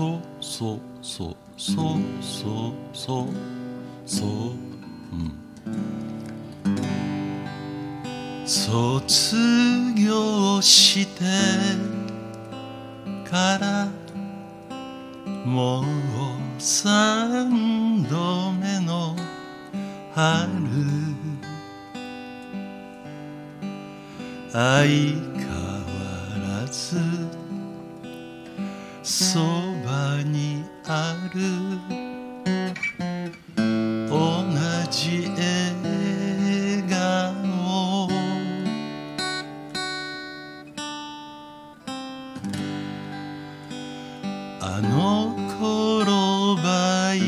そうそうそうそうそうそうそうん卒業してからもう三度目の春。相変わらずそばにある。同じ笑顔。あの頃バイ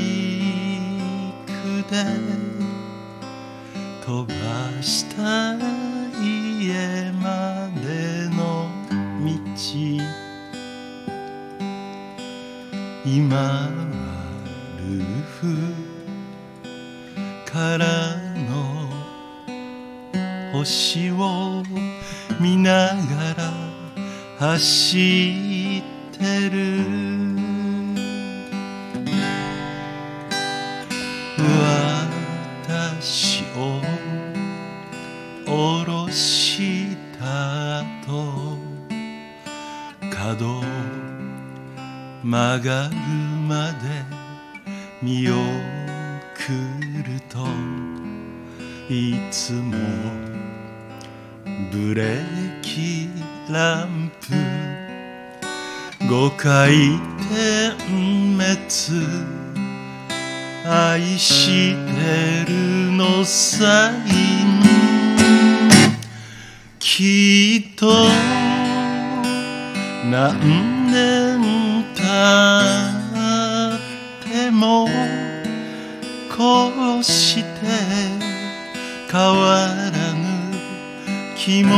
クで飛ばした家までの道。今はルーフからの星を見ながら走ってる。私を下ろした後角を曲がるまで見送るといつもブレーキランプ。5回点滅。愛してるのサインきっと何年経ってもこうして変わらぬ気持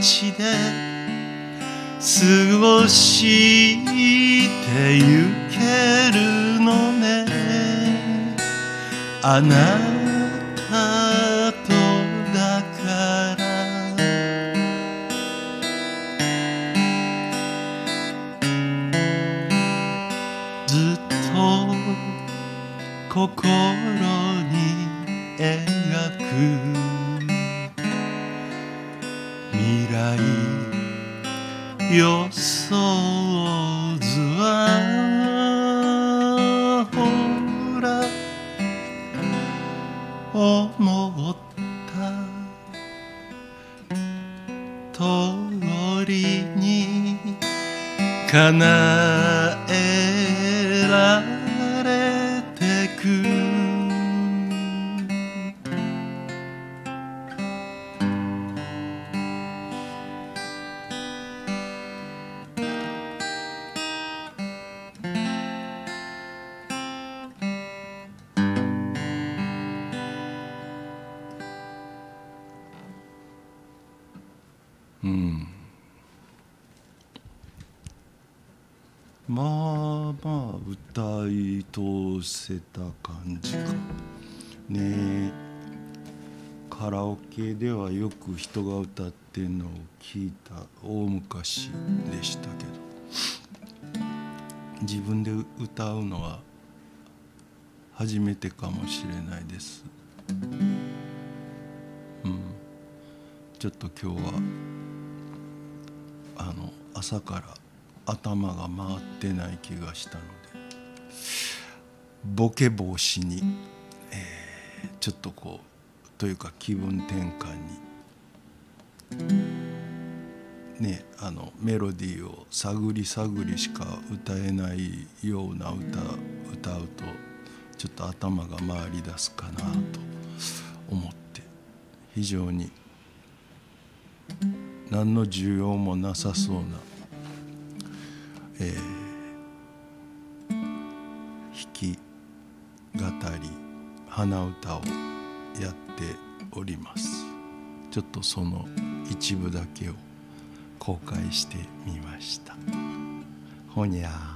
ちで過ごしてゆけるのね。あなた心に描く未来予想図はほら思った通りに叶えらまあまあ歌い通せた感じか。ねえ。カラオケではよく人が歌ってんのを聞いた大昔でしたけど。自分で歌うのは初めてかもしれないです。うん。ちょっと今日はあの朝から頭が回ってない気がしたのでボケ防止に、えーちょっとこうというか気分転換にねあのメロディーを探り探りしか歌えないような歌歌うとちょっと頭が回り出すかなと思って非常に何の需要もなさそうな、えー弾き語り鼻歌をやっております。ちょっとその一部だけを公開してみました。ほにゃー。